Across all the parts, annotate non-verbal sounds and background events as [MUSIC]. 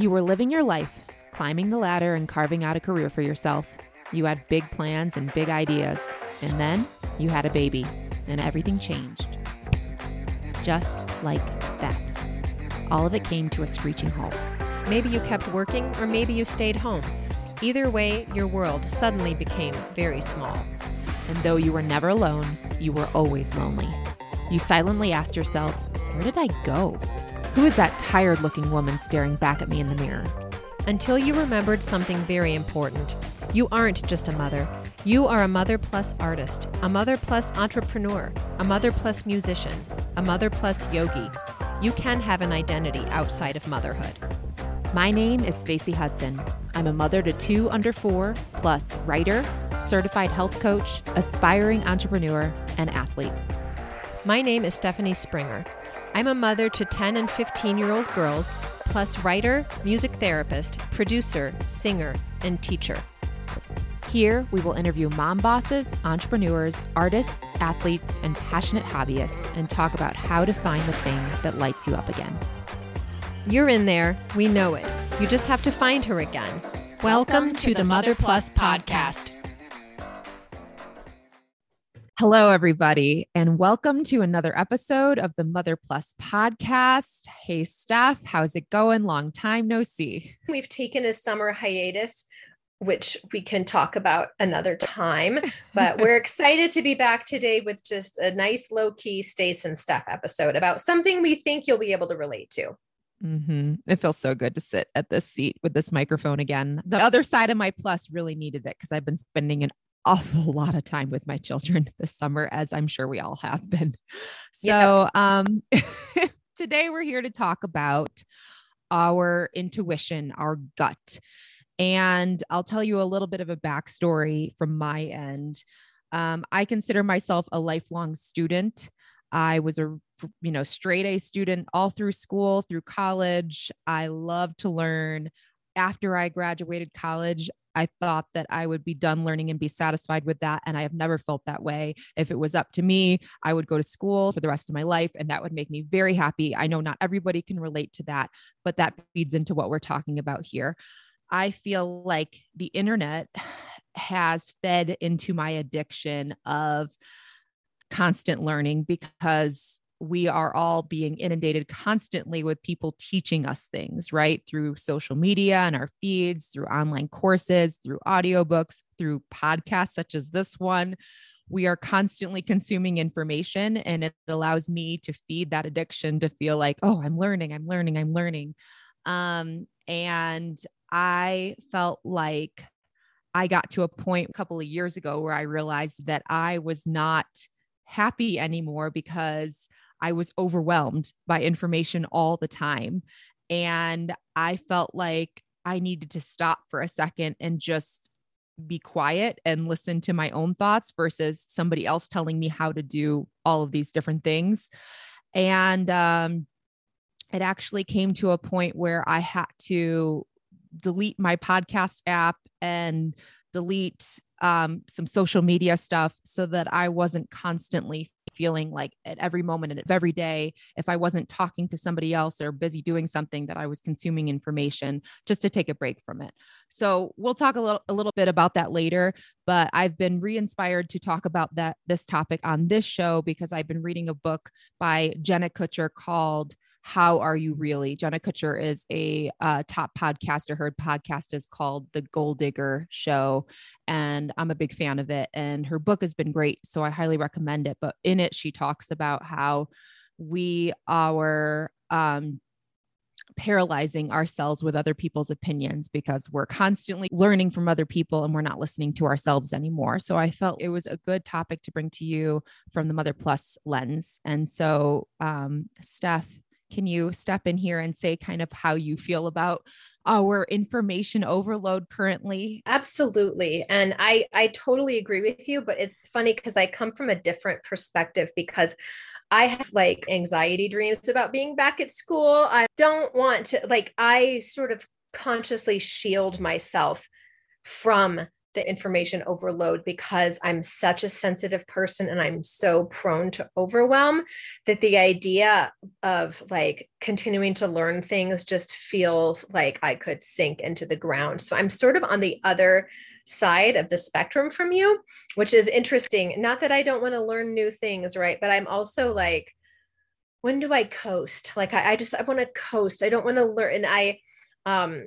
You were living your life, climbing the ladder and carving out a career for yourself. You had big plans and big ideas. And then you had a baby, and everything changed. Just like that. All of it came to a screeching halt. Maybe you kept working, or maybe you stayed home. Either way, your world suddenly became very small. And though you were never alone, you were always lonely. You silently asked yourself, Where did I go? Who is that tired looking woman staring back at me in the mirror? Until you remembered something very important. You aren't just a mother. You are a mother plus artist, a mother plus entrepreneur, a mother plus musician, a mother plus yogi. You can have an identity outside of motherhood. My name is Stacey Hudson. I'm a mother to two under four, plus writer, certified health coach, aspiring entrepreneur, and athlete. My name is Stephanie Springer. I'm a mother to 10 and 15 year old girls, plus writer, music therapist, producer, singer, and teacher. Here, we will interview mom bosses, entrepreneurs, artists, athletes, and passionate hobbyists and talk about how to find the thing that lights you up again. You're in there. We know it. You just have to find her again. Welcome, Welcome to, to, the Mother Plus podcast. Hello, everybody, and welcome to another episode of the Mother Plus podcast. Hey, Steph, how's it going? Long time no see. We've taken a summer hiatus which we can talk about another time. But we're [LAUGHS] excited to be back today with just a nice low key Stace and Steph episode about something we think you'll be able to relate to. Mm-hmm. It feels so good to sit at this seat with this microphone again. The other side of my plus really needed it because I've been spending an awful [LAUGHS] lot of time with my children [LAUGHS] this summer, as I'm sure we all have been. So, yep. um, [LAUGHS] today we're here to talk about our intuition, our gut. And I'll tell you a little bit of a backstory from my end. Um, I consider myself a lifelong student. I was a you know straight A student all through school, through college. I love to learn. After I graduated college, I thought that I would be done learning and be satisfied with that. And I have never felt that way. If it was up to me, I would go to school for the rest of my life, and that would make me very happy. I know not everybody can relate to that, but that feeds into what we're talking about here. I feel like the internet has fed into my addiction of constant learning because we are all being inundated constantly with people teaching us things, right? Through social media and our feeds, through online courses, through audiobooks, through podcasts such as this one. We are constantly consuming information, and it allows me to feed that addiction to feel like, oh, I'm learning, I'm learning, I'm learning. Um, and I felt like I got to a point a couple of years ago where I realized that I was not happy anymore because I was overwhelmed by information all the time. And I felt like I needed to stop for a second and just be quiet and listen to my own thoughts versus somebody else telling me how to do all of these different things. And um, it actually came to a point where I had to delete my podcast app and delete um, some social media stuff so that I wasn't constantly feeling like at every moment of every day, if I wasn't talking to somebody else or busy doing something, that I was consuming information just to take a break from it. So we'll talk a little a little bit about that later. But I've been re-inspired to talk about that this topic on this show because I've been reading a book by Jenna Kutcher called how Are You Really? Jenna Kutcher is a uh, top podcaster. Her podcast is called The Goal Digger Show, and I'm a big fan of it. And her book has been great, so I highly recommend it. But in it, she talks about how we are um, paralyzing ourselves with other people's opinions because we're constantly learning from other people and we're not listening to ourselves anymore. So I felt it was a good topic to bring to you from the Mother Plus lens. And so, um, Steph, can you step in here and say kind of how you feel about our information overload currently absolutely and i i totally agree with you but it's funny because i come from a different perspective because I have like anxiety dreams about being back at school. I don't want to, like, I sort of consciously shield myself from the information overload because I'm such a sensitive person and I'm so prone to overwhelm that the idea of like continuing to learn things just feels like I could sink into the ground. So I'm sort of on the other side of the spectrum from you, which is interesting. Not that I don't want to learn new things, right? But I'm also like, when do I coast? Like I, I just I want to coast. I don't want to learn. And I um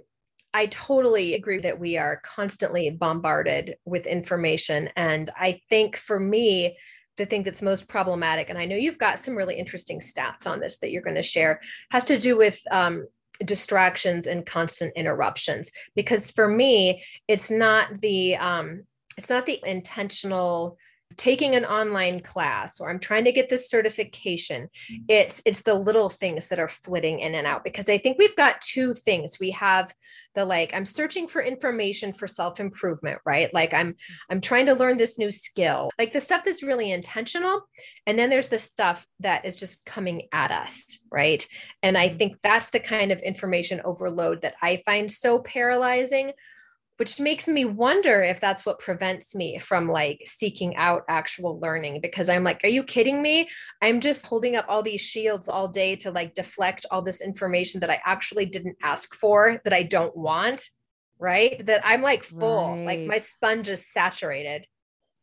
I totally agree that we are constantly bombarded with information. And I think for me, the thing that's most problematic, and I know you've got some really interesting stats on this that you're going to share, has to do with um, distractions and constant interruptions. Because for me, it's not the um, it's not the intentional taking an online class or i'm trying to get this certification mm-hmm. it's it's the little things that are flitting in and out because i think we've got two things. We have the like i'm searching for information for self improvement right? Like i'm i'm trying to learn this new skill. Like the stuff that's really intentional and then there's the stuff that is just coming at us right? And i mm-hmm. think that's the kind of information overload that i find so paralyzing which makes me wonder if that's what prevents me from like seeking out actual learning because I'm like, are you kidding me? I'm just holding up all these shields all day to like deflect all this information that I actually didn't ask for, that I don't want, right? That I'm like full, right. like my sponge is saturated.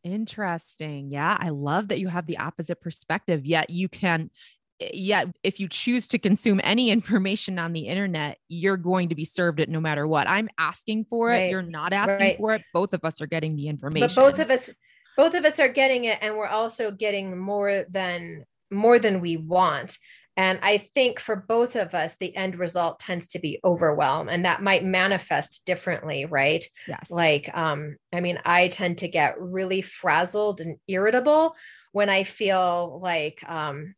Interesting. Yeah. I love that you have the opposite perspective, yet you can yet if you choose to consume any information on the internet you're going to be served it no matter what. I'm asking for it. Right. you're not asking right. for it. Both of us are getting the information. but both of us both of us are getting it and we're also getting more than more than we want. And i think for both of us the end result tends to be overwhelm and that might manifest differently right? Yes. Like um i mean i tend to get really frazzled and irritable when i feel like um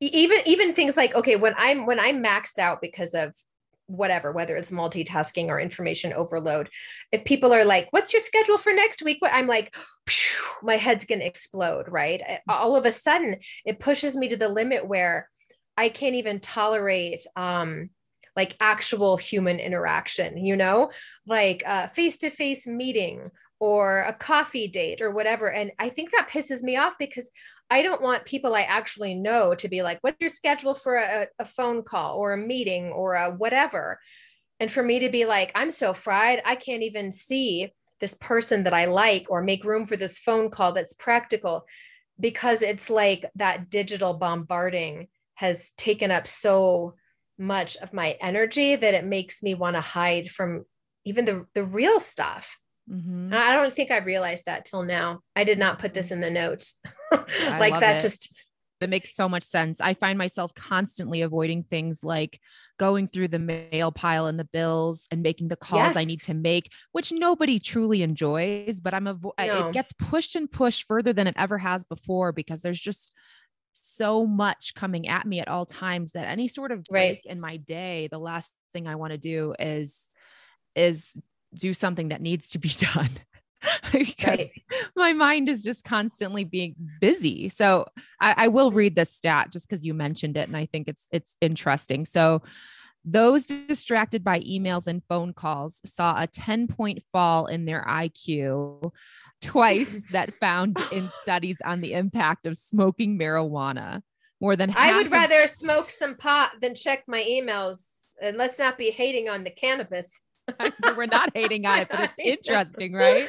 even even things like okay when i'm when i'm maxed out because of whatever whether it's multitasking or information overload if people are like what's your schedule for next week? I'm like my head's going to explode right? All of a sudden it pushes me to the limit where i can't even tolerate um like actual human interaction you know? Like a face-to-face meeting or a coffee date or whatever and i think that pisses me off because I don't want people I actually know to be like, what's your schedule for a, a phone call or a meeting or a whatever? And for me to be like, I'm so fried, I can't even see this person that I like or make room for this phone call that's practical because it's like that digital bombarding has taken up so much of my energy that it makes me want to hide from even the the real stuff. Mm-hmm. I don't think I realized that till now. I did not put this in the notes. [LAUGHS] like that it. just that makes so much sense. I find myself constantly avoiding things like going through the mail pile and the bills and making the calls yes. I need to make, which nobody truly enjoys, but I'm avo- no. it gets pushed and pushed further than it ever has before because there's just so much coming at me at all times that any sort of break right. in my day, the last thing I want to do is is do something that needs to be [LAUGHS] done [LAUGHS] because right. my mind is just constantly being busy. So I, I will read this stat just because you mentioned it, and I think it's it's interesting. So those distracted by emails and phone calls saw a 10 point fall in their IQ twice [LAUGHS] that found in studies on the impact of smoking marijuana. More than I would rather smoke some pot than check my emails. And let's not be hating on the cannabis. [LAUGHS] We're not hating on it, but it's [LAUGHS] interesting, right?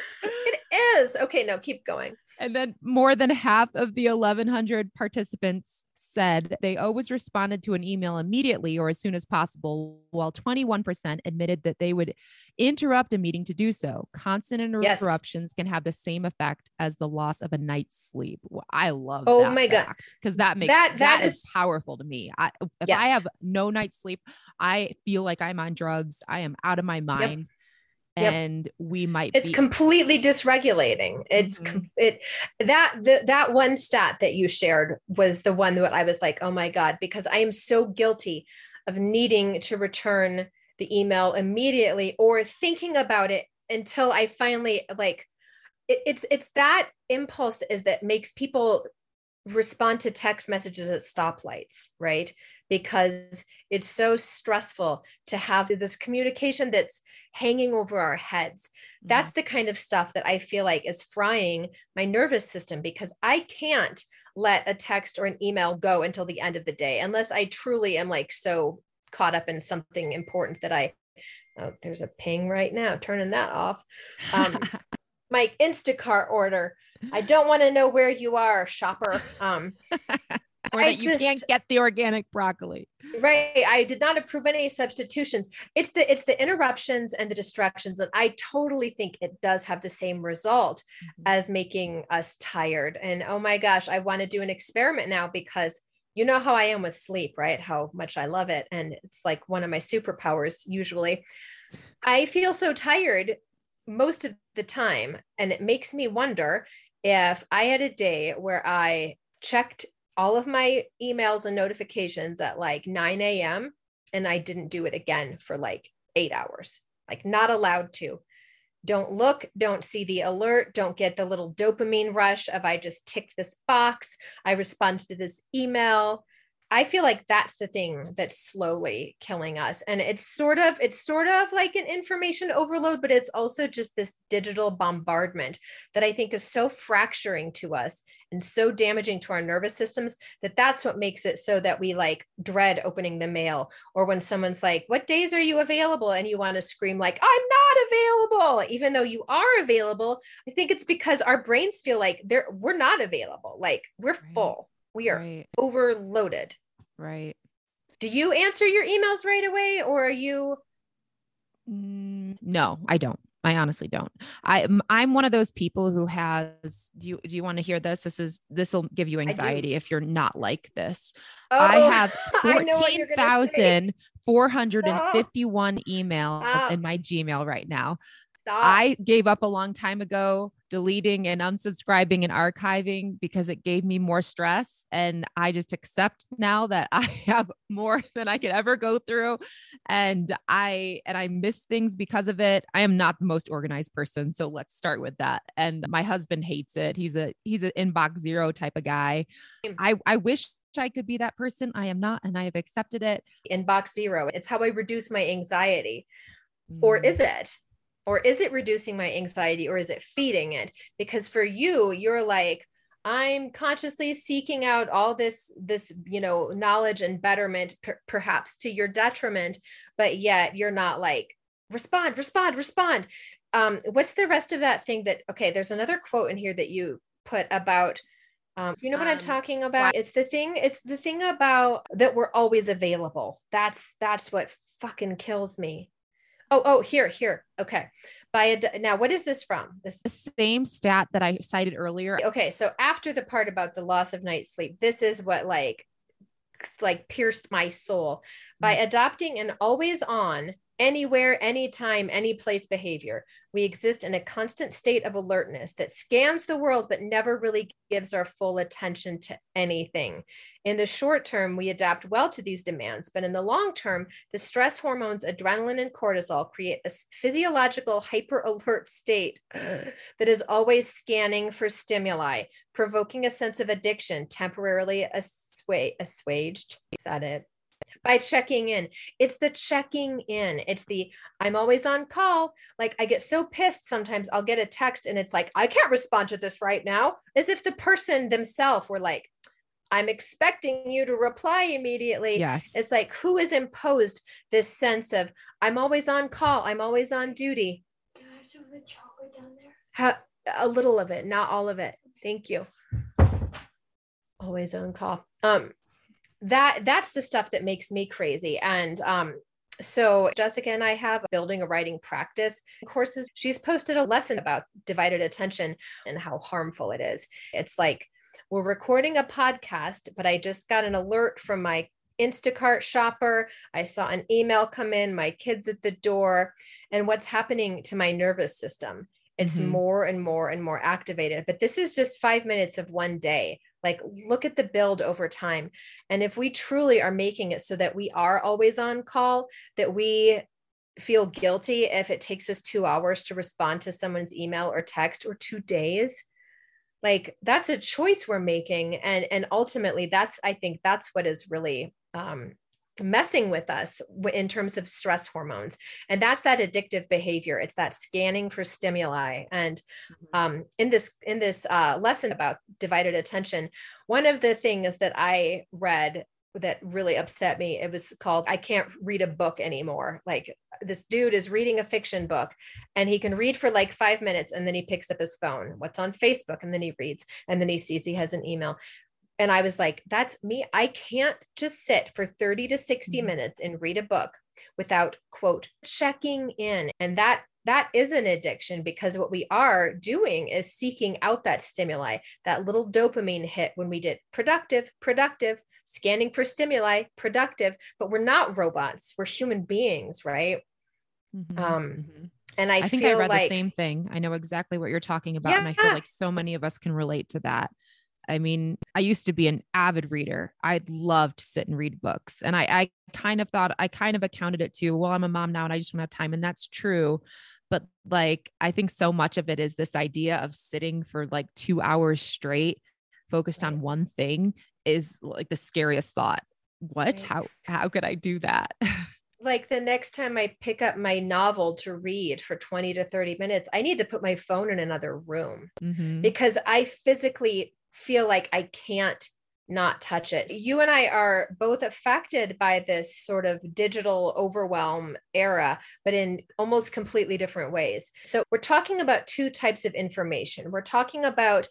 Is. Okay, no, keep going. And then more than half of the 1,100 participants said they always responded to an email immediately or as soon as possible, while 21% admitted that they would interrupt a meeting to do so. Constant interruptions yes. can have the same effect as the loss of a night's sleep. I love oh my god because that makes that that, that is, is, powerful to me. I, if yes. I have no night's sleep, I feel like I'm on drugs. I am out of my mind. Yep and we might it's be- completely dysregulating. It's mm-hmm. com- it that the, that one stat that you shared was the one that i was like oh my god because i am so guilty of needing to return the email immediately or thinking about it until i finally like it, it's it's that impulse is that makes people respond to text messages at stoplights right? Because it's so stressful to have this communication that's hanging over our heads. Mm-hmm. That's the kind of stuff that I feel like is frying my nervous system because I can't let a text or an email go until the end of the day unless I truly am like so caught up in something important that I oh there's a ping right now turning that off um [LAUGHS] my Instacart order I don't want to know where you are shopper um [LAUGHS] or that you can't get the organic broccoli. Right. I did not approve any substitutions. It's the it's the interruptions and the distractions. And I totally think it does have the same result mm-hmm. as making us tired. And oh my gosh, I want to do an experiment now because you know how I am with sleep, right? How much I love it. And it's like one of my superpowers usually. I feel so tired most of the time. And it makes me wonder if I had a day where I checked all of my emails and notifications at like 9 a.m. and I didn't do it again for like eight hours, like not allowed to. Don't look, don't see the alert, don't get the little dopamine rush of I just ticked this box, I responded to this email. I feel like that's the thing that's slowly killing us. And it's sort of, it's sort of like an information overload, but it's also just this digital bombardment that I think is so fracturing to us and so damaging to our nervous systems that that's what makes it so that we like dread opening the mail or when someone's like, what days are you available? And you want to scream like, I'm not available, even though you are available. I think it's because our brains feel like they're, we're not available. Like we're right. full we are right. overloaded. Right. Do you answer your emails right away or are you? Mm, no, I don't. I honestly don't. I I'm one of those people who has do you do you want to hear this? This is this will give you anxiety if you're not like this. Oh, [LAUGHS] I have 14,451 emails in my Gmail right now. Stop. I gave up a long time ago deleting and unsubscribing and archiving because it gave me more stress. And I just accept now that [LAUGHS] I have more than I could ever go through. And I and I miss things because of it. I am not the most organized person. So let's start with that. And my husband hates it. He's a he's an inbox zero type of guy. I, I wish I could be that person. I am not, and I have accepted it. Inbox zero. It's how I reduce my anxiety. Mm. Or is it? Or is it reducing my anxiety or is it feeding it because for you you're like i'm consciously seeking out all this this you know knowledge and betterment per- perhaps to your detriment but yet you're not like respond respond respond um what's the rest of that thing that okay there's another quote in here that you put about um, you know what um, I'm talking about? It's the thing, it's the thing about that we're always available. That's that's what fucking kills me. Oh, oh, here, here. Okay. By a, now, what is this from? This the same stat that I cited earlier. Okay, so after the part about the loss of night sleep, this is what like like pierced my soul by mm-hmm. adopting an always on anywhere, anytime, any place behavior. We exist in a constant state of alertness that scans the world but never really gives our full attention to anything. In the short term, we adapt well to these demands, but in the long term, the stress hormones adrenaline and cortisol create a physiological hyper alert state [CLEARS THROAT] that is always scanning for stimuli, provoking a sense of addiction, temporarily assuaged. Is that it? By checking in. It's the checking in. It's the I'm always on call. Like I get so pissed sometimes I'll get a text and it's like I can't respond to this right now as if the person themselves were like I'm expecting you to reply immediately. Yes. It's like who has imposed this sense of I'm always on call, I'm always on duty. Can I have some of the chocolate down there? Ha- a little of it, not all of it. Thank you. Always on call. Um, that that's the stuff that makes me crazy and um so Jessica and I have building a writing practice courses. She's posted a lesson about divided attention and how harmful it is. It's like we're recording a podcast, but I just got an alert from my Instacart shopper. I saw an email come in, my kids at the door, and what's happening to my nervous system. It's mm-hmm. more and more and more activated. But this is just five minutes of one day. Like, look at the build over time. And if we truly are making it so that we are always on call, that we feel guilty if it takes us two hours to respond to someone's email or text or two days like that's a choice we're making and and ultimately that's i think that's what is really um messing with us in terms of stress hormones. And that's that addictive behavior. It's that scanning for stimuli. And mm-hmm. um, in this in this uh, lesson about divided attention one of the things that i read that really upset me it was called i can't read a book anymore. Like this dude is reading a fiction book and he can read for like five minutes and then he picks up his phone what's on facebook and then he reads and then he sees he has an email and I was like, that's me. I can't just sit for 30 to 60 mm-hmm. minutes and read a book without quote checking in. And that that is an addiction because what we are doing is seeking out that stimuli, that little dopamine hit when we did productive, productive, scanning for stimuli, productive, but we're not robots. We're human beings, right? Mm-hmm. Um, mm-hmm. and I, I think I read like, the same thing. I know exactly what you're talking about. Yeah. And I feel like so many of us can relate to that. I mean, I used to be an avid reader. I'd love to sit and read books. And I, I kind of thought, I kind of accounted it to, well, I'm a mom now and I just don't have time. And that's true. But like, I think so much of it is this idea of sitting for like two hours straight, focused on one thing is like the scariest thought. What? How, how could I do that? [LAUGHS] like the next time I pick up my novel to read for 20 to 30 minutes, I need to put my phone in another room mm-hmm. because I physically feel like I can't not touch it. You and I are both affected by this sort of digital overwhelm era, but in almost completely different ways. So, we're talking about two types of information. We're talking about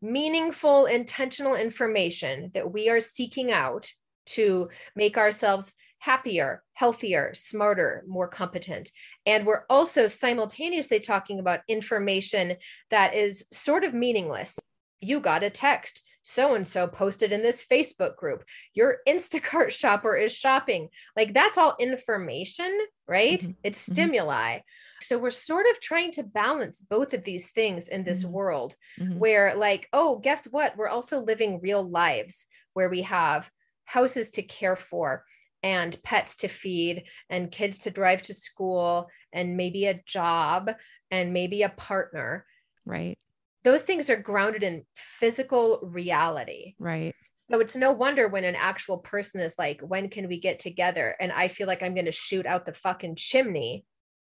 meaningful, intentional information that we are seeking out to make ourselves happier, healthier, smarter, more competent. And we're also simultaneously talking about information that is sort of meaningless you got a text. So and so posted in this Facebook group. Your Instacart [LAUGHS] shopper is shopping. Like that's all information, right? Mm-hmm. It's mm-hmm. stimuli. Mm-hmm. So we're sort of trying to balance both of these things in this mm-hmm. world mm-hmm. where, like, oh, guess what? We're also living real lives where we have houses to care for and pets to feed and kids to drive to school and maybe a job and maybe a partner. Right those things are grounded in physical reality. Right. So it's no wonder when an actual person is like, when can we get together? And I feel like I'm going to shoot out the fucking chimney.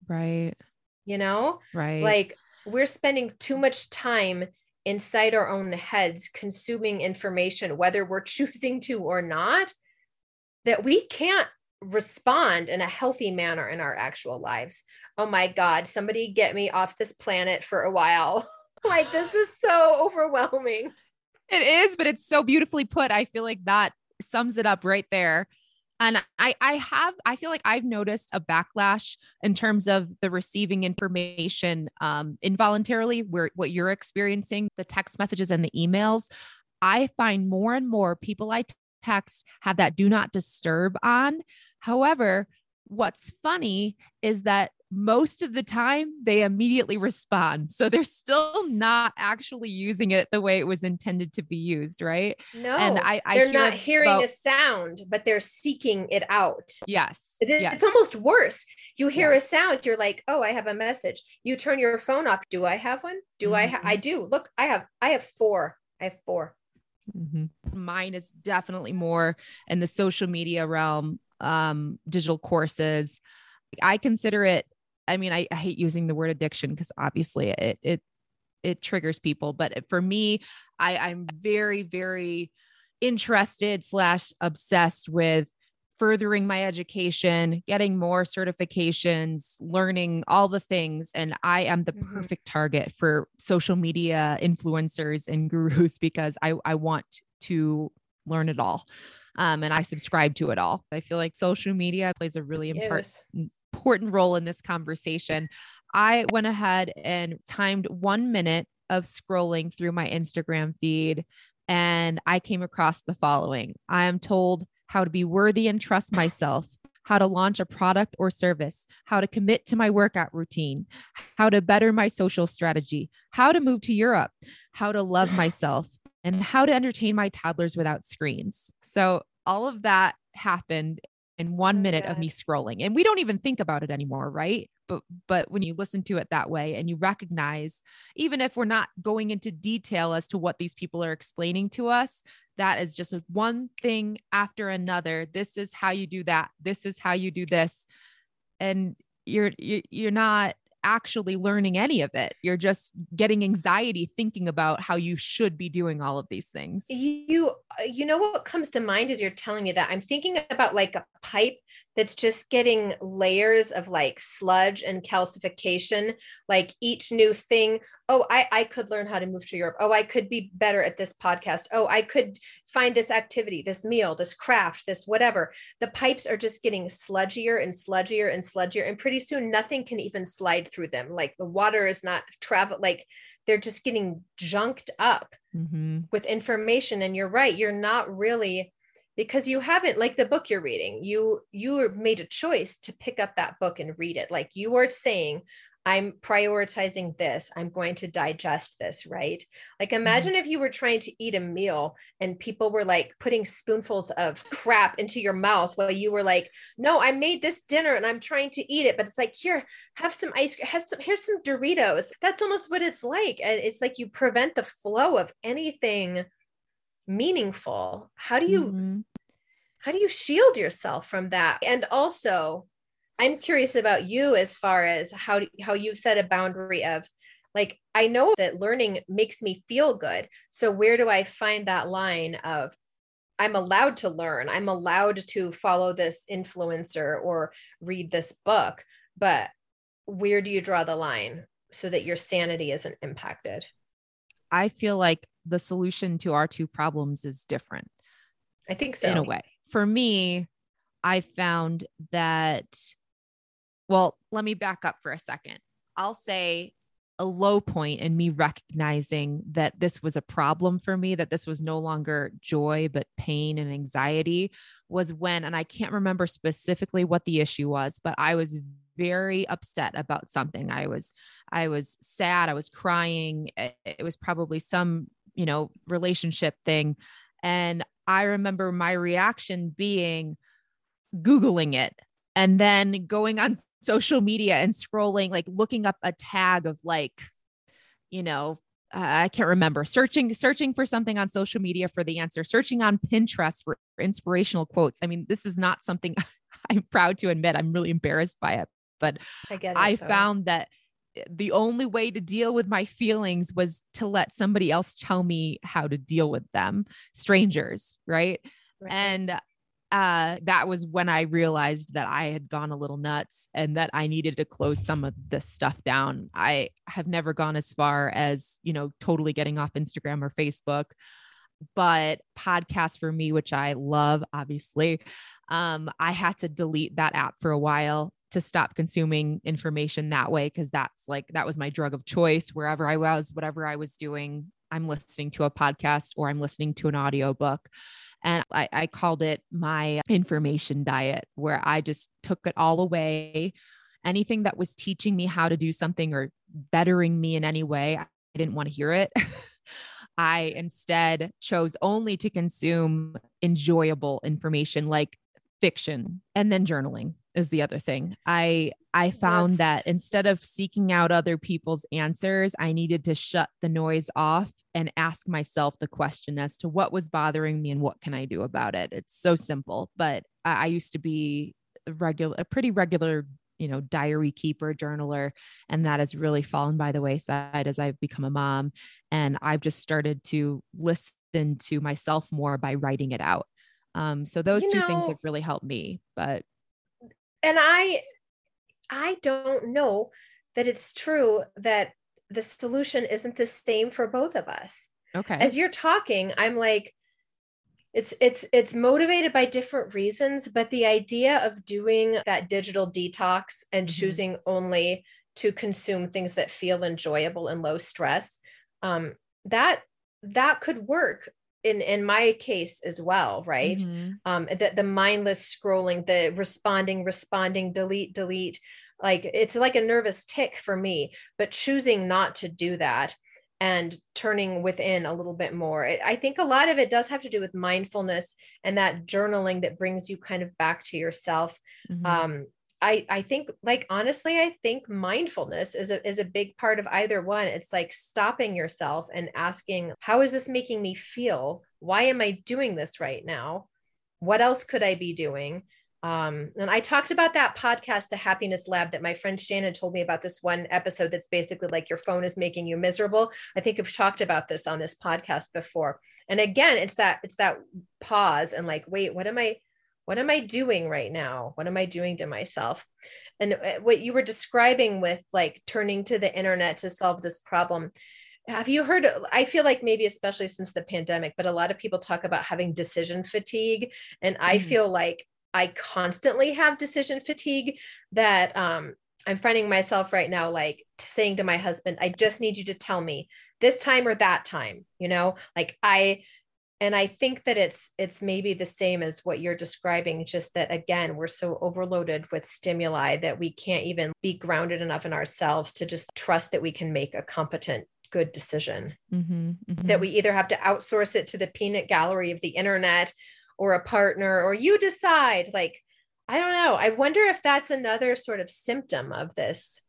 Right. You know? Right. Like we're spending too much time inside our own heads consuming information, whether we're [LAUGHS] choosing to or not, that we can't respond in a healthy manner in our actual lives. Oh my God, somebody get me off this planet for a while. [LAUGHS] [LAUGHS] like this is so overwhelming. It is, but it's so beautifully put. I feel like that sums it up right there. And I, I have, I feel like I've noticed a backlash in terms of the receiving information um, involuntarily, where what you're experiencing, the text messages and the emails. I find more and more people I text have that do not disturb on. However, what's funny is that most of the time they immediately respond. So they're still not actually using it the way it was intended to be used, right? No, and I, I they're hear not hearing about, a sound, but they're seeking it out. Yes. It, yes. It's almost worse. You hear yes. a sound, you're like, oh, I have a message. You turn your phone off. Do I have one? Do mm-hmm. I? Ha- I do. Look, I have. I have four. I have 4 mm-hmm. Mine is definitely more in the social media realm, um, digital courses. I consider it I mean, I, I hate using the word addiction because obviously it it it triggers people, but for me, I I'm very very interested slash obsessed with furthering my education, getting more certifications, learning all the things. And I am the mm-hmm. perfect target for social media influencers and gurus [LAUGHS] because I, I want to learn it all. Um, and I subscribe to it all. I feel like social media plays a really important important role in this conversation. I went ahead and timed one minute of scrolling through my Instagram feed and I came across the following I am told how to be worthy and trust myself, how to launch a product or service, how to commit to my workout routine, how to better my social strategy, how to move to Europe, how to love myself, and how to entertain my toddlers without screens. So, all of that happened in one Oh, minute of me scrolling and we don't even think about it anymore right? But but when you listen to it that way and you recognize even if we're not going into detail as to what these people are explaining to us that is just one thing after another. This is how you do that. This is how you do this. And you're you're, you're not actually learning any of it. You're just getting anxiety thinking about how you should be doing all of these things. You you know what comes to mind as you're telling me that. I'm thinking about like a pipe that's just getting layers of like sludge and calcification like each new thing. Oh i i could learn how to move to europe. Oh i could be better at this podcast. Oh i could find this activity this meal this craft this whatever. The pipes are just getting sludgier and sludgier and sludgier and pretty soon nothing can even slide through them. Like the water is not travel like they're just getting junked up Mhm. with information. And you're right you're not really because you haven't like the book you're reading you you made a choice to pick up that book and read it. Like you are saying i'm prioritizing this. I'm going to digest this right? Like imagine if you were trying to eat a meal and people were like putting spoonfuls of crap into your mouth while you were like no i made this dinner and i'm trying to eat it but it's like here have some ice cream have some here's some doritos. That's almost what it's like and it's like you prevent the flow of anything meaningful. How do you Mhm. how do you shield yourself from that? And also i'm curious about you as far as how how you set a boundary of like i know that learning makes me feel good. So where do i find that line of i'm allowed to learn i'm allowed to follow this influencer or read this book but where do you draw the line so that your sanity isn't impacted? I feel like the solution to our two problems is different. I think so. In a way. For me, I found that, well, let me back up for a second. I'll say a low point in me recognizing that this was a problem for me, that this was no longer joy, but pain and anxiety was when, and I can't remember specifically what the issue was, but I was very upset about something. I was, I was sad. I was crying. It, was probably some, you know, relationship thing. And I remember my reaction being Googling it and then going on [LAUGHS] social media and scrolling, like looking up a tag of like, you know, uh, I can't remember searching, searching for something on social media for the answer, searching on Pinterest for inspirational quotes. I mean, this is not something [LAUGHS] I'm proud to admit. I'm really embarrassed by it, but i get it I found that the only way to deal with my feelings was to let somebody else tell me how to deal with them, strangers, right? Right. And uh, that was when I realized that I had gone a little nuts and that I needed to close some of this stuff down. I have never gone as far as, you know, totally getting off Instagram or Facebook, but podcasts for me, which I love, obviously, um, I had to delete that app for a while to stop consuming information that way because that's like that was my drug of choice wherever I was, whatever I was doing. I'm listening to a podcast or I'm listening to an audiobook. And I, I called it my information diet, where I just took it all away. Anything that was teaching me how to do something or bettering me in any way, I didn't want to hear it. [LAUGHS] I instead chose only to consume enjoyable information like fiction and then journaling is the other thing. I I found That's- that instead of seeking out other people's answers, I needed to shut the noise off and ask myself the question as to what was bothering me and what can I do about it. It's so simple, but I, I used to be a regular, a pretty regular, you know, diary keeper, journaler, and that has really fallen by the wayside as I've become a mom. And I've just started to listen to myself more by writing it out. Um, so those You two things have really helped me. But and i i don't know that it's true that the solution isn't the same for both of us. Okay, as you're talking i'm like it's it's it's motivated by different reasons but the idea of doing that digital detox and Mhm. choosing only to consume things that feel enjoyable and low stress um that that could work in in my case as well right Mhm. um the, the mindless scrolling the responding responding delete delete like it's like a nervous tick for me but choosing not to do that and turning within a little bit more. It, I think a lot of it does have to do with mindfulness and that journaling that brings you kind of back to yourself. Mm-hmm. Um, I, I think like honestly i think mindfulness is a, is a big part of either one it's like stopping yourself and asking how is this making me feel why am i doing this right now what else could i be doing um, and I talked about that podcast, The Happiness Lab, that my friend Shannon told me about this one episode that's basically like your phone is making you miserable. I think we've talked about this on this podcast before. And again, it's that it's that pause and like, wait, what am I what am I doing right now? What am I doing to myself? And uh, what you were describing with like turning to the internet to solve this problem. Have you heard? I feel like maybe, especially since the pandemic, but a lot of people talk about having decision fatigue. And I mm. feel like I constantly have decision fatigue that um, I'm finding myself right now, like saying to my husband, I just need you to tell me this time or that time, you know, like I, and I think that it's, it's maybe the same as what you're describing, just that again, we're so overloaded with stimuli that we can't even be grounded enough in ourselves to just trust that we can make a competent good decision. Mm-hmm, mm-hmm. That we either have to outsource it to the peanut gallery of the internet or a partner or you decide like i don't know i wonder if that's another sort of symptom of this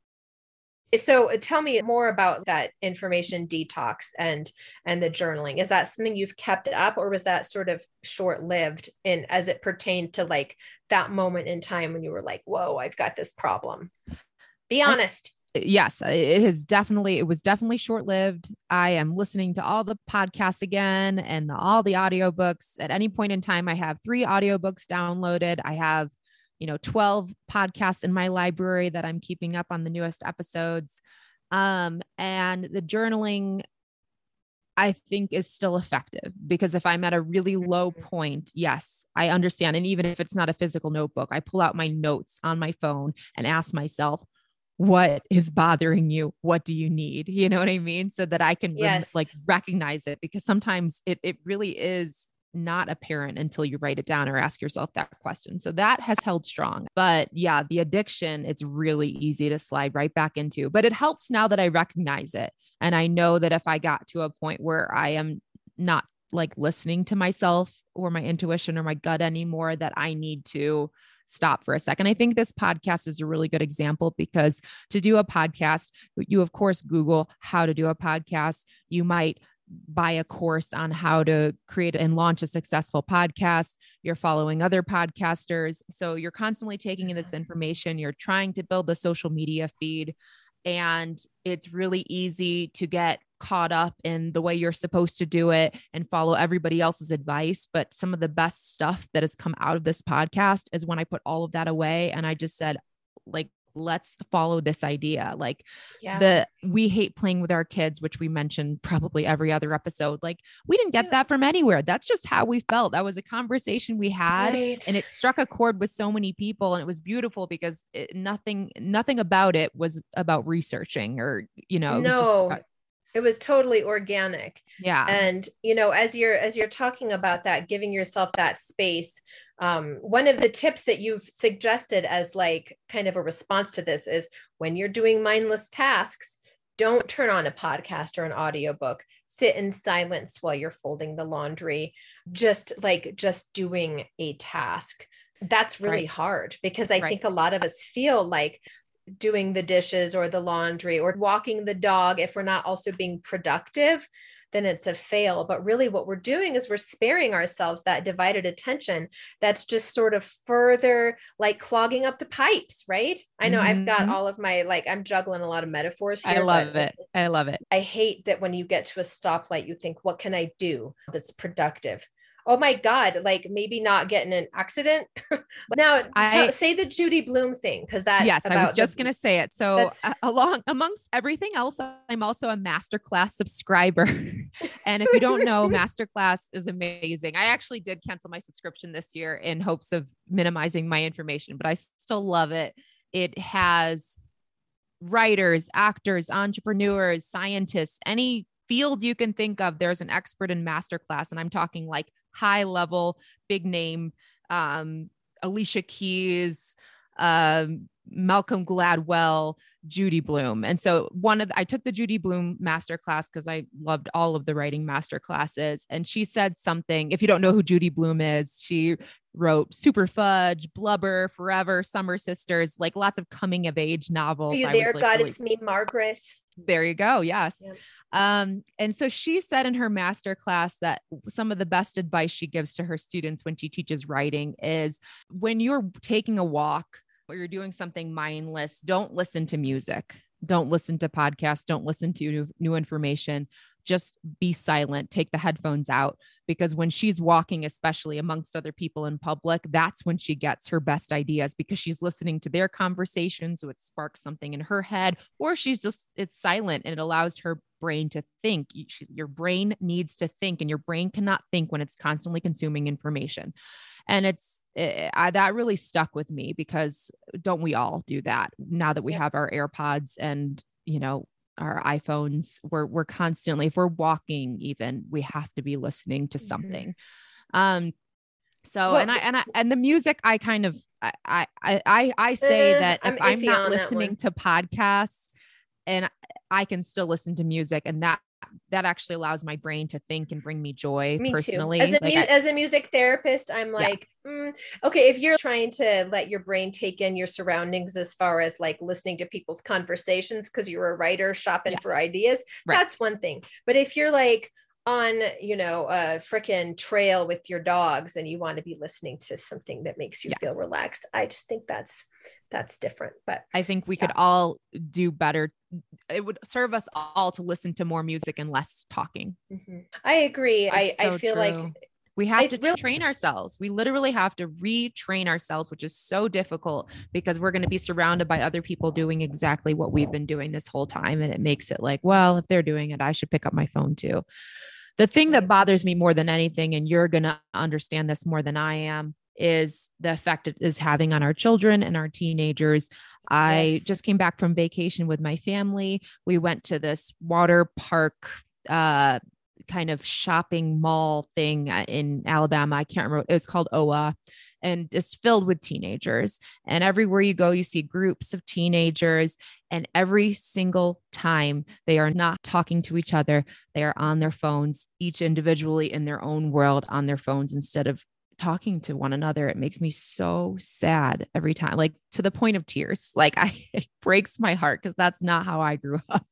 so uh, tell me more about that information detox and and the journaling is that something you've kept up or was that sort of short lived in as it pertained to like that moment in time when you were like whoa i've got this problem be honest yes, it has definitely, it was definitely short lived. I am listening to all the podcasts again and all the audiobooks. At any point in time, I have three audiobooks downloaded. I have, you know, 12 podcasts in my library that I'm keeping up on the newest episodes. Um, and the journaling, I think is still effective because if I'm at a really low mm-hmm. point, yes, I understand. And even if it's not a physical notebook, I pull out my notes on my phone and ask myself, what is bothering you what do you need you know what i mean so that i can yes. like recognize it because sometimes it, it really is not apparent until you write it down or ask yourself that question so that has held strong but yeah the addiction it's really easy to slide right back into but it helps now that i recognize it and i know that if i got to a point where i am not like listening to myself or my intuition or my gut anymore that i need to stop for a second. I think this podcast is a really good example because to do a podcast, you of course Google how to do a podcast. You might buy a course on how to create and launch a successful podcast. You're following other podcasters. So you're constantly taking in this information. You're trying to build the social media feed. And it's really easy to get caught up in the way you're supposed to do it and follow everybody else's advice. But some of the best stuff that has come out of this podcast is when I put all of that away and I just said, like, let's follow this idea like yeah. the we hate playing with our kids which we mentioned probably every other episode like we didn't get yeah. that from anywhere that's just how we felt that was a conversation we had right. and it struck a chord with so many people and it was beautiful because it, nothing nothing about it was about researching or you know no it was totally organic yeah and you know as you're as you're talking about that giving yourself that space um, one of the tips that you've suggested as like kind of a response to this is when you're doing mindless tasks don't turn on a podcast or an audiobook sit in silence while you're folding the laundry just like just doing a task that's really right. hard because i right. think a lot of us feel like doing the dishes or the laundry or walking the dog, if we're not also being productive, then it's a fail. But really, what we're doing is we're sparing ourselves that divided attention that's just sort of further like clogging up the pipes, right? I know mm-hmm. I've got mm-hmm. all of my like, I'm juggling a lot of metaphors here. I love it. I love it. I hate that when you get to a stoplight, you think, what can I do that's productive? Oh my god like maybe not getting an accident. [LAUGHS] Now I, say the judy Blume thing because that yes i was just the, gonna say it. So uh, along amongst everything else i'm also a masterclass subscriber. [LAUGHS] And if you don't know [LAUGHS] masterclass is amazing. I actually did cancel my subscription this year in hopes of minimizing my information but i still love it. It has writers actors entrepreneurs scientists any field you can think of, there's an expert in masterclass. And I'm talking like high level, big name, um, Alicia Keys, um, Malcolm Gladwell, Judy Blume. And so one of the, I took the Judy Blume master class because I loved all of the writing master classes. And she said something. If you don't know who Judy Blume is, she wrote Superfudge, Blubber, Forever, Summer Sisters, like lots of coming of age novels. Are you I there? was, like, God, really- it's me, Margaret. there you go. Yes. Yep. Um, and so she said in her master class that some of the best advice she gives to her students when she teaches writing is when you're taking a walk or you're doing something mindless, don't listen to music. Don't listen to podcasts. Don't listen to new, new information. Just be silent. Take the headphones out because when she's walking, especially amongst other people in public, that's when she gets her best ideas because she's listening to their conversations, it sparks something in her head, or she's just, it's silent and it allows her brain to think. Your brain needs to think, and your brain cannot think when it's constantly consuming information. And it's eh, I, that really stuck with me because don't we all do that now that we Yep. have our AirPods and, you know, our iPhones, we're we're constantly, if we're walking, even we have to be listening to something. Um, so Well, and I and I and the music, I kind of I I I, I say Eh, that I'm if I'm not listening to podcasts, and I can still listen to music, and that that actually allows my brain to think and bring me joy Me personally. too. As a, Like, mu- I- as a music therapist, I'm like, mm, okay, if you're trying to let your brain take in your surroundings as far as like listening to people's conversations because you're a writer shopping Yeah. for ideas, Right. that's one thing. But if you're like on, you know, a freaking trail with your dogs and you want to be listening to something that makes you Yeah. feel relaxed, I just think that's that's different. But I think we Yeah. could all do better. It would serve us all to listen to more music and less talking. mhm. I agree. I, It's I so feel true. like We have I to really- train ourselves. We literally have to retrain ourselves, which is so difficult because we're going to be surrounded by other people doing exactly what we've been doing this whole time. And it makes it like, well, if they're doing it, I should pick up my phone too. The thing that bothers me more than anything, and you're going to understand this more than I am, is the effect it is having on our children and our teenagers. I Yes. just came back from vacation with my family. We went to this water park uh kind of shopping mall thing uh, in Alabama. I can't remember. It was called OWA and it's filled with teenagers. And everywhere you go, you see groups of teenagers. And every single time they are not talking to each other, they are on their phones, each individually in their own world on their phones instead of talking to one another. It makes me so sad every time, like to the point of tears. Like [LAUGHS] I, it breaks my heart because that's not how I grew up.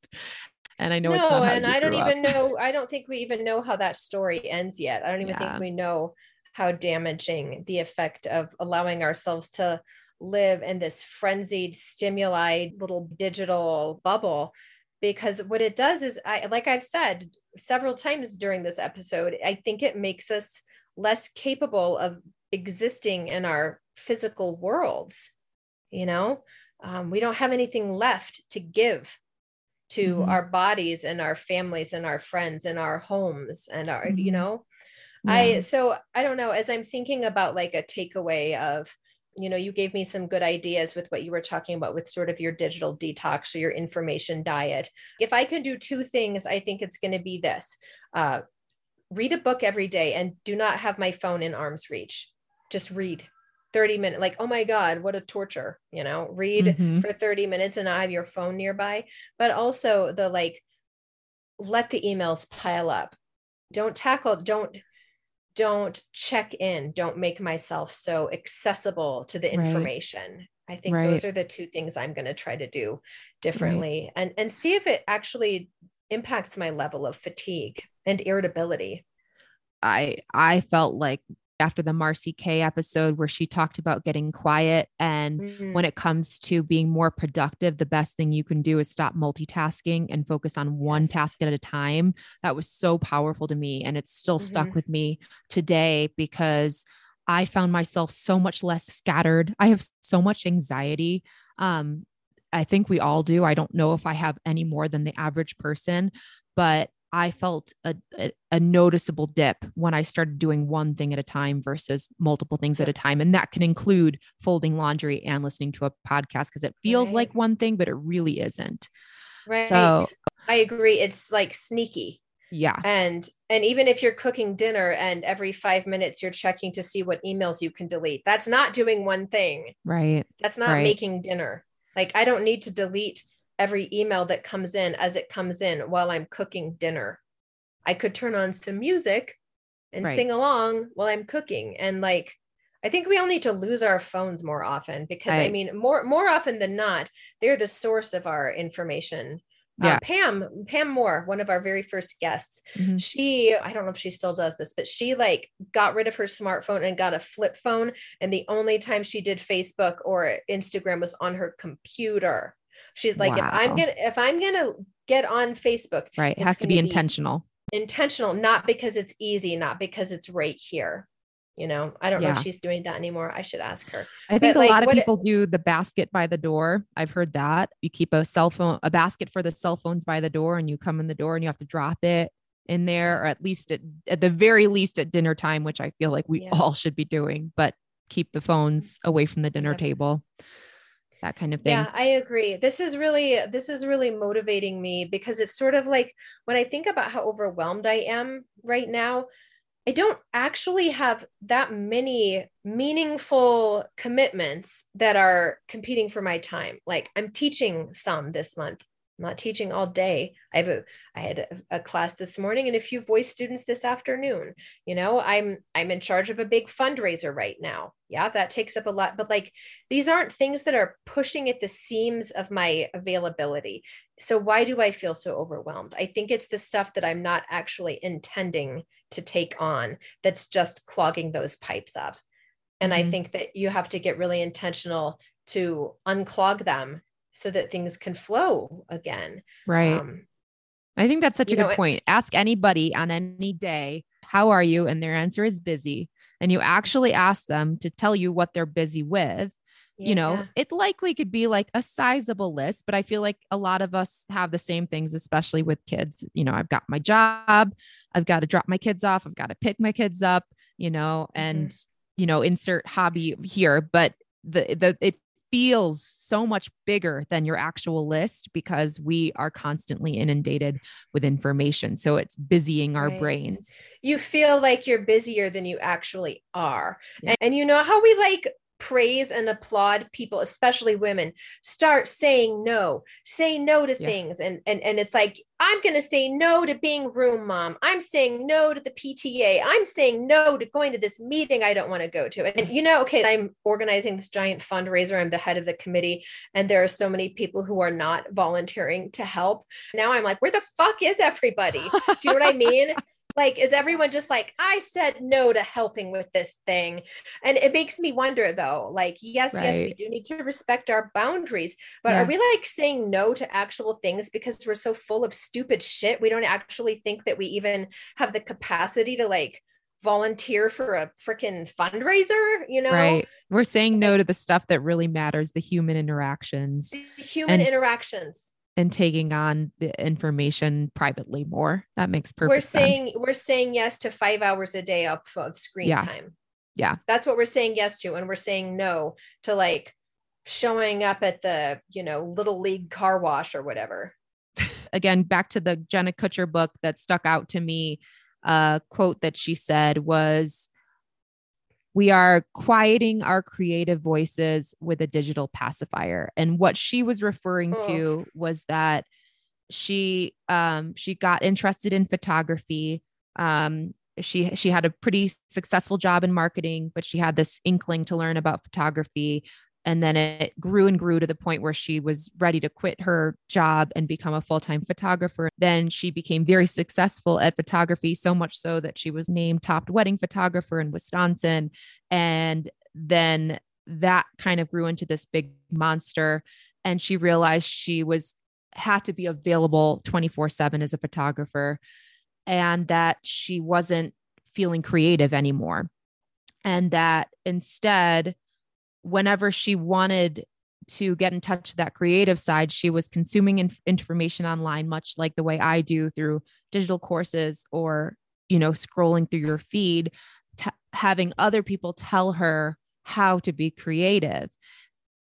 And I know no, it's not and I don't up. even know. I don't think we even know how that story ends yet. I don't even Yeah. think we know how damaging the effect of allowing ourselves to live in this frenzied stimuli little digital bubble because what it does is i like i've said several times during this episode i think it makes us less capable of existing in our physical worlds you know um, we don't have anything left to give to Mhm. our bodies and our families and our friends and our homes and our you Mhm. know Yeah. i so i don't know as i'm thinking about like a takeaway of you know you gave me some good ideas with what you were talking about with sort of your digital detox or your information diet if i can do two things i think it's going to be this uh, read a book every day and do not have my phone in arm's reach just read 30 minutes like oh my god what a torture you know read Mhm. for 30 minutes and i have your phone nearby but also the like let the emails pile up don't tackle don't don't check in don't make myself so accessible to the Right. information i think Right. those are the two things i'm going to try to do differently and and see if it actually impacts my level of fatigue and irritability I I felt like after the Marcy K episode where she talked about getting quiet and Mm. when it comes to being more productive, the best thing you can do is stop multitasking and focus on one Yes. task at a time. That was so powerful to me. And it's still stuck Mhm. with me today because I found myself so much less scattered. I have so much anxiety. Um, I think we all do. I don't know if I have any more than the average person, but I felt a, a, a noticeable dip when I started doing one thing at a time versus multiple things at a time. And that can include folding laundry and listening to a podcast because it feels Right. like one thing, but it really isn't. right So i agree it's like sneaky Yeah. And and even if you're cooking dinner and every 5 minutes you're checking to see what emails you can delete, that's not doing one thing. Right. That's not Right. making dinner. Like I don't need to delete every email that comes in as it comes in while I'm cooking dinner. I could turn on some music and Right. sing along while I'm cooking. And like I think we all need to lose our phones more often because I, I- mean more more often than not, they're the source of our information. Um, Yeah. Pam, Pam Moore, one of our very first guests, Mhm. she, I don't know if she still does this, but she like got rid of her smartphone and got a flip phone. And the only time she did Facebook or Instagram was on her computer. She's like, if I'm gonna if I'm gonna get on Facebook, Right. It has to be gonna be- intentional. intentional, not because it's easy, not because it's right here. You know, I don't know if she's doing that anymore. I should ask her. I think But, a like, lot of what it- people do the basket by the door. I've heard that. You keep a cell phone, a basket for the cell phones by the door, and you come in the door and you have to drop it in there, or at least at, at the very least at dinner time, which I feel like we Yeah. all should be doing, but keep the phones away from the dinner Yep. table. That kind of thing. Yeah, I agree. This is really this is really motivating me because it's sort of like when I think about how overwhelmed I am right now, I don't actually have that many meaningful commitments that are competing for my time. Like I'm teaching some this month. I'm not teaching all day. I have a I had a, a class this morning and a few voice students this afternoon. You know, I'm I'm in charge of a big fundraiser right now. Yeah, that takes up a lot, but like these aren't things that are pushing at the seams of my availability. So why do I feel so overwhelmed? I think it's the stuff that I'm not actually intending to take on that's just clogging those pipes up. And I Mhm. think that you have to get really intentional to unclog them so that things can flow again. Right. Um, I think that's such a know, good it- point. Ask anybody on any day, how are you? And their answer is busy. And you actually ask them to tell you what they're busy with. You know, it likely could be like a sizable list, but I feel like a lot of us have the same things, especially with kids. You know, I've got my job, I've got to drop my kids off, I've got to pick my kids up, you know, and, you know, insert hobby here. But the, the, it feels so much bigger than your actual list because we are constantly inundated with information. So it's busying our Right. brains. you feel like you're busier than you actually are. Yeah. And, and you know how we like praise and applaud people, especially women, start saying no, say no to Yeah. things. And, and, and it's like, I'm going to say no to being room mom. I'm saying no to the PTA. I'm saying no to going to this meeting I don't want to go to. And, you know, okay, I'm organizing this giant fundraiser. I'm the head of the committee, and there are so many people who are not volunteering to help. Now I'm like, where the fuck is everybody? Do you know what I mean? [LAUGHS] Like, is everyone just like, I said no to helping with this thing? And it makes me wonder though, like, yes, yes, we do need to respect our boundaries, but Yeah. are we like saying no to actual things because we're so full of stupid shit? We don't actually think that we even have the capacity to like volunteer for a freaking fundraiser, you know? Right. We're saying no to the stuff that really matters, the human interactions The Human And- interactions. And taking on the information privately more. That makes perfect we're saying sense. we're saying yes to five hours a day of, of screen Yeah. time Yeah. that's what we're saying yes to and we're saying no to like showing up at the you know little league car wash or whatever [LAUGHS] Again, back to the Jenna Kutcher book that stuck out to me. A quote that she said was, we are quieting our creative voices with a digital pacifier. And what she was referring Oh. to was that she um she got interested in photography. Um she she had a pretty successful job in marketing but she had this inkling to learn about photography and then it grew and grew to the point where she was ready to quit her job and become a full-time photographer. Then she became very successful at photography so much so that she was named top wedding photographer in Wisconsin. And then that kind of grew into this big monster. And she realized she was had to be available 24/7 as a photographer and that she wasn't feeling creative anymore. And that instead whenever she wanted to get in touch with that creative side she was consuming in- information online much like the way I do through digital courses or you know scrolling through your feed t- having other people tell her how to be creative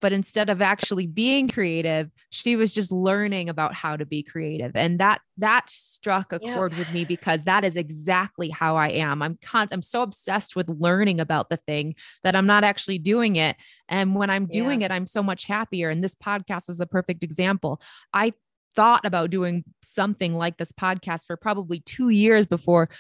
but instead of actually being creative she was just learning about how to be creative. And that that struck a Yeah. chord with me because that is exactly how i am. I'm con- i'm so obsessed with learning about the thing that i'm not actually doing it. And when i'm Yeah. doing it i'm so much happier. And this podcast is a perfect example. I thought about doing something like this podcast for probably 2 years before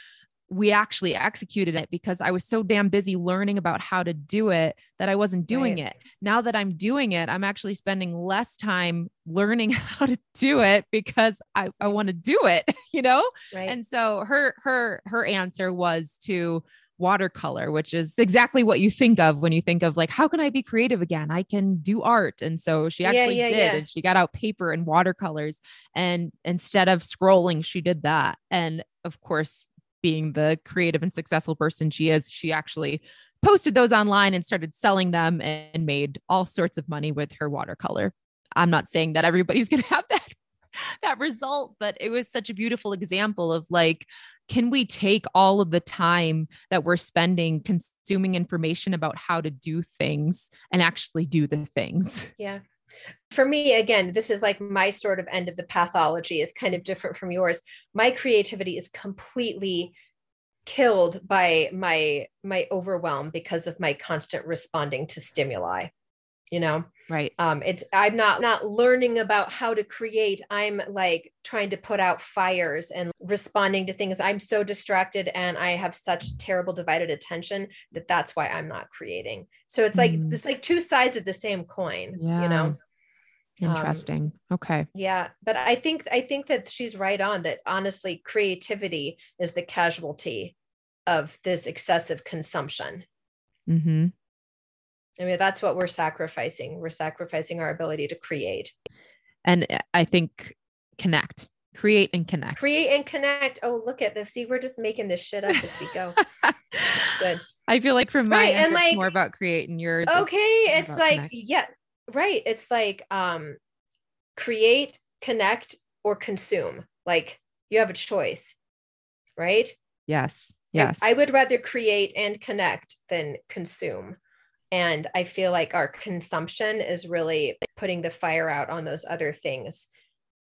we actually executed it because I was so damn busy learning about how to do it that I wasn't doing Right. it. Now that I'm doing it, I'm actually spending less time learning [LAUGHS] how to do it because I, I want to do it, [LAUGHS] you know? Right. And so her her her answer was to watercolor, which is exactly what you think of when you think of like, how can I be creative again? I can do art. And so she Yeah, actually yeah, did. yeah. And she got out paper and watercolors. And instead of scrolling, she did that. And of course, being the creative and successful person she is, she actually posted those online and started selling them and made all sorts of money with her watercolor. I'm not saying that everybody's [LAUGHS] going to have that that result, but it was such a beautiful example of like can we take all of the time that we're spending consuming information about how to do things and actually do the things? Yeah. For me, again, this is like my sort of end of the pathology is kind of different from yours. My creativity is completely killed by my my overwhelm because of my constant responding to stimuli you know Right. um it's i'm not not learning about how to create i'm like trying to put out fires and responding to things i'm so distracted and i have such terrible divided attention that that's why i'm not creating so it's like Mm. it's like two sides of the same coin you know Um, Interesting. okay. yeah but i think i think that she's right on that honestly creativity is the casualty of this excessive consumption hmm i mean that's what we're sacrificing we're sacrificing our ability to create And I think connect, create and connect. create and connect oh look at this see we're just making this shit up as we go [LAUGHS] good I feel like from my Right, end, and it's like- more about create and yours. okay it's like connect. yeah right it's like um create connect or consume like you have a choice right Yes. I- Yes. I, would rather create and connect than consume and i feel like our consumption is really putting the fire out on those other things.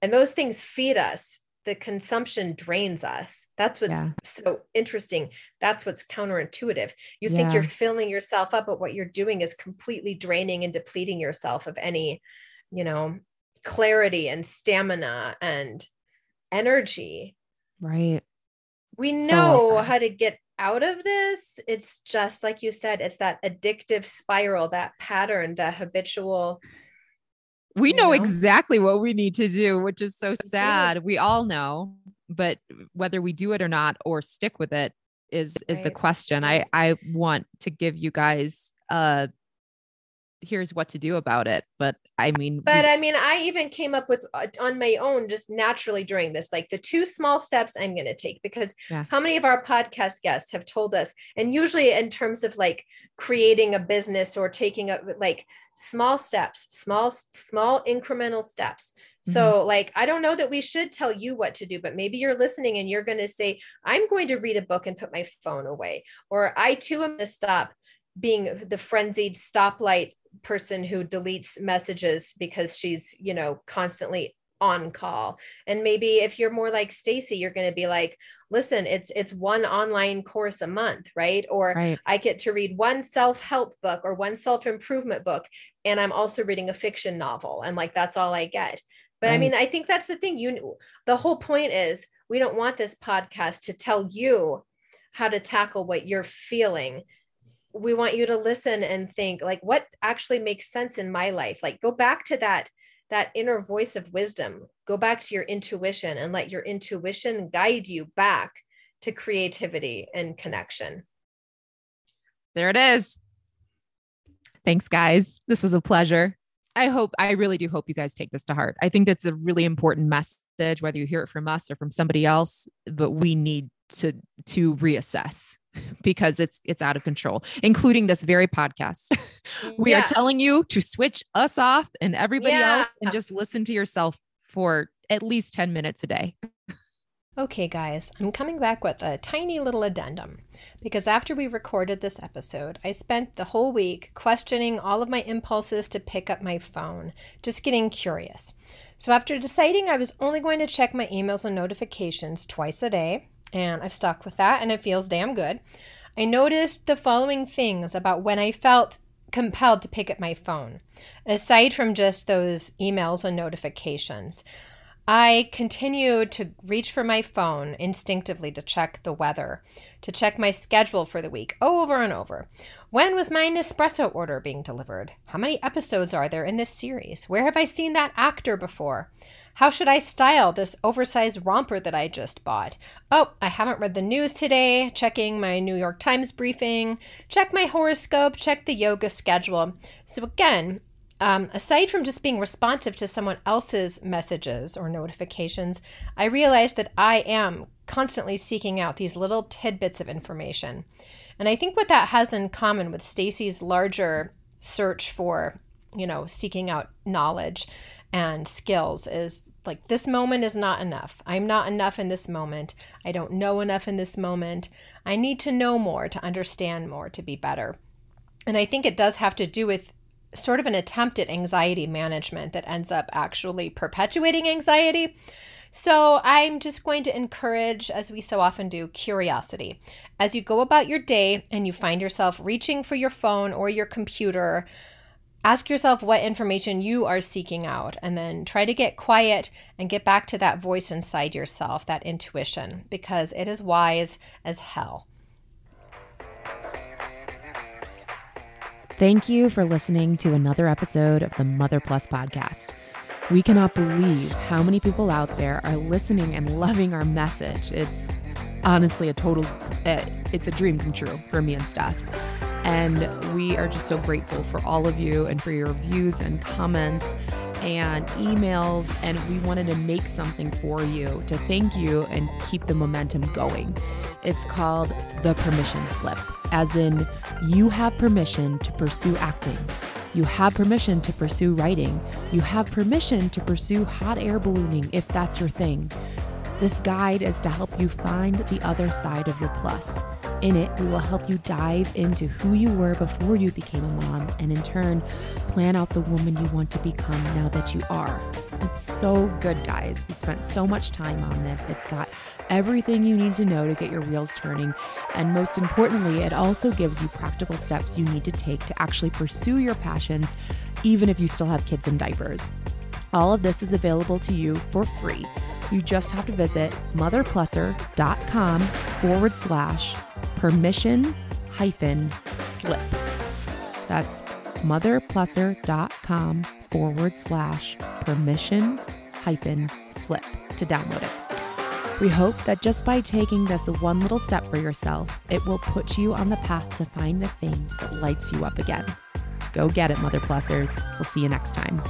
And those things feed us. The consumption drains us. That's what's Yeah. so interesting. That's what's counterintuitive. You think you're filling yourself up but what you're doing is completely draining and depleting yourself of any you know clarity and stamina and energy. Right. we know well said. how to get out of this it's just like you said it's that addictive spiral that pattern that habitual We know know? exactly what we need to do, which is so sad. We all know, but whether we do it or not or stick with it is is the question. I I want to give you guys uh here's what to do about it. But I mean but we- i mean i even came up with uh, on my own just naturally during this like the two small steps i'm going to take because Yeah. how many of our podcast guests have told us and usually in terms of like creating a business or taking a like small steps small small incremental steps so like i don't know that we should tell you what to do but maybe you're listening and you're going to say i'm going to read a book and put my phone away or i too am going to stop being the frenzied stoplight person who deletes messages because she's you know constantly on call. And maybe if you're more like Stacey you're going to be like listen it's it's one online course a month right? Or right. I get to read one self-help book or one self-improvement book and I'm also reading a fiction novel and like that's all I get. But I mean I think that's the thing. You the whole point is we don't want this podcast to tell you how to tackle what you're feeling we want you to listen and think like what actually makes sense in my life like go back to that that inner voice of wisdom go back to your intuition and let your intuition guide you back to creativity and connection There it is. Thanks, guys. This was a pleasure. I hope, I really do hope you guys take this to heart. I think that's a really important message, whether you hear it from us or from somebody else, but we need to to reassess because it's it's out of control, including this very podcast. [LAUGHS] we Yeah. are telling you to switch us off and everybody Yeah. else and just listen to yourself for at least 10 minutes a day. [LAUGHS] Okay, guys, I'm coming back with a tiny little addendum because after we recorded this episode, I spent the whole week questioning all of my impulses to pick up my phone, just getting curious. So, after deciding I was only going to check my emails and notifications twice a day, and I've stuck with that and it feels damn good, I noticed the following things about when I felt compelled to pick up my phone, aside from just those emails and notifications. I continued to reach for my phone instinctively to check the weather, to check my schedule for the week over and over. When was my Nespresso order being delivered? How many episodes are there in this series? Where have I seen that actor before? How should I style this oversized romper that I just bought? Oh, I haven't read the news today. Checking my New York Times briefing, check my horoscope, check the yoga schedule. So, again, um, aside from just being responsive to someone else's messages or notifications, I realized that I am constantly seeking out these little tidbits of information. And I think what that has in common with Stacey's larger search for, you know, seeking out knowledge and skills is like this moment is not enough. I'm not enough in this moment. I don't know enough in this moment. I need to know more to understand more to be better. And I think it does have to do with sort of an attempt at anxiety management that ends up actually perpetuating anxiety. So, I'm just going to encourage, as we so often do, curiosity. As you go about your day and you find yourself reaching for your phone or your computer, ask yourself what information you are seeking out and then try to get quiet and get back to that voice inside yourself, that intuition, because it is wise as hell. Thank you for listening to another episode of the Mother Plus podcast. We cannot believe how many people out there are listening and loving our message. It's honestly a total, eh, it's a dream come true for me and Steph. And we are just so grateful for all of you and for your views and comments and emails. And we wanted to make something for you to thank you and keep the momentum going. It's called the permission slip, as in, you have permission to pursue acting. You have permission to pursue writing. You have permission to pursue hot air ballooning if that's your thing. This guide is to help you find the other side of your plus. In it, we will help you dive into who you were before you became a mom and in turn, plan out the woman you want to become now that you are. It's so good, guys. We spent so much time on this. It's got everything you need to know to get your wheels turning. And most importantly, it also gives you practical steps you need to take to actually pursue your passions, even if you still have kids in diapers. All of this is available to you for free. You just have to visit motherplusser.com forward slash permission hyphen slip. That's motherplusser.com forward slash permission hyphen slip to download it. We hope that just by taking this one little step for yourself, it will put you on the path to find the thing that lights you up again. Go get it, Mother Plussers. We'll see you next time.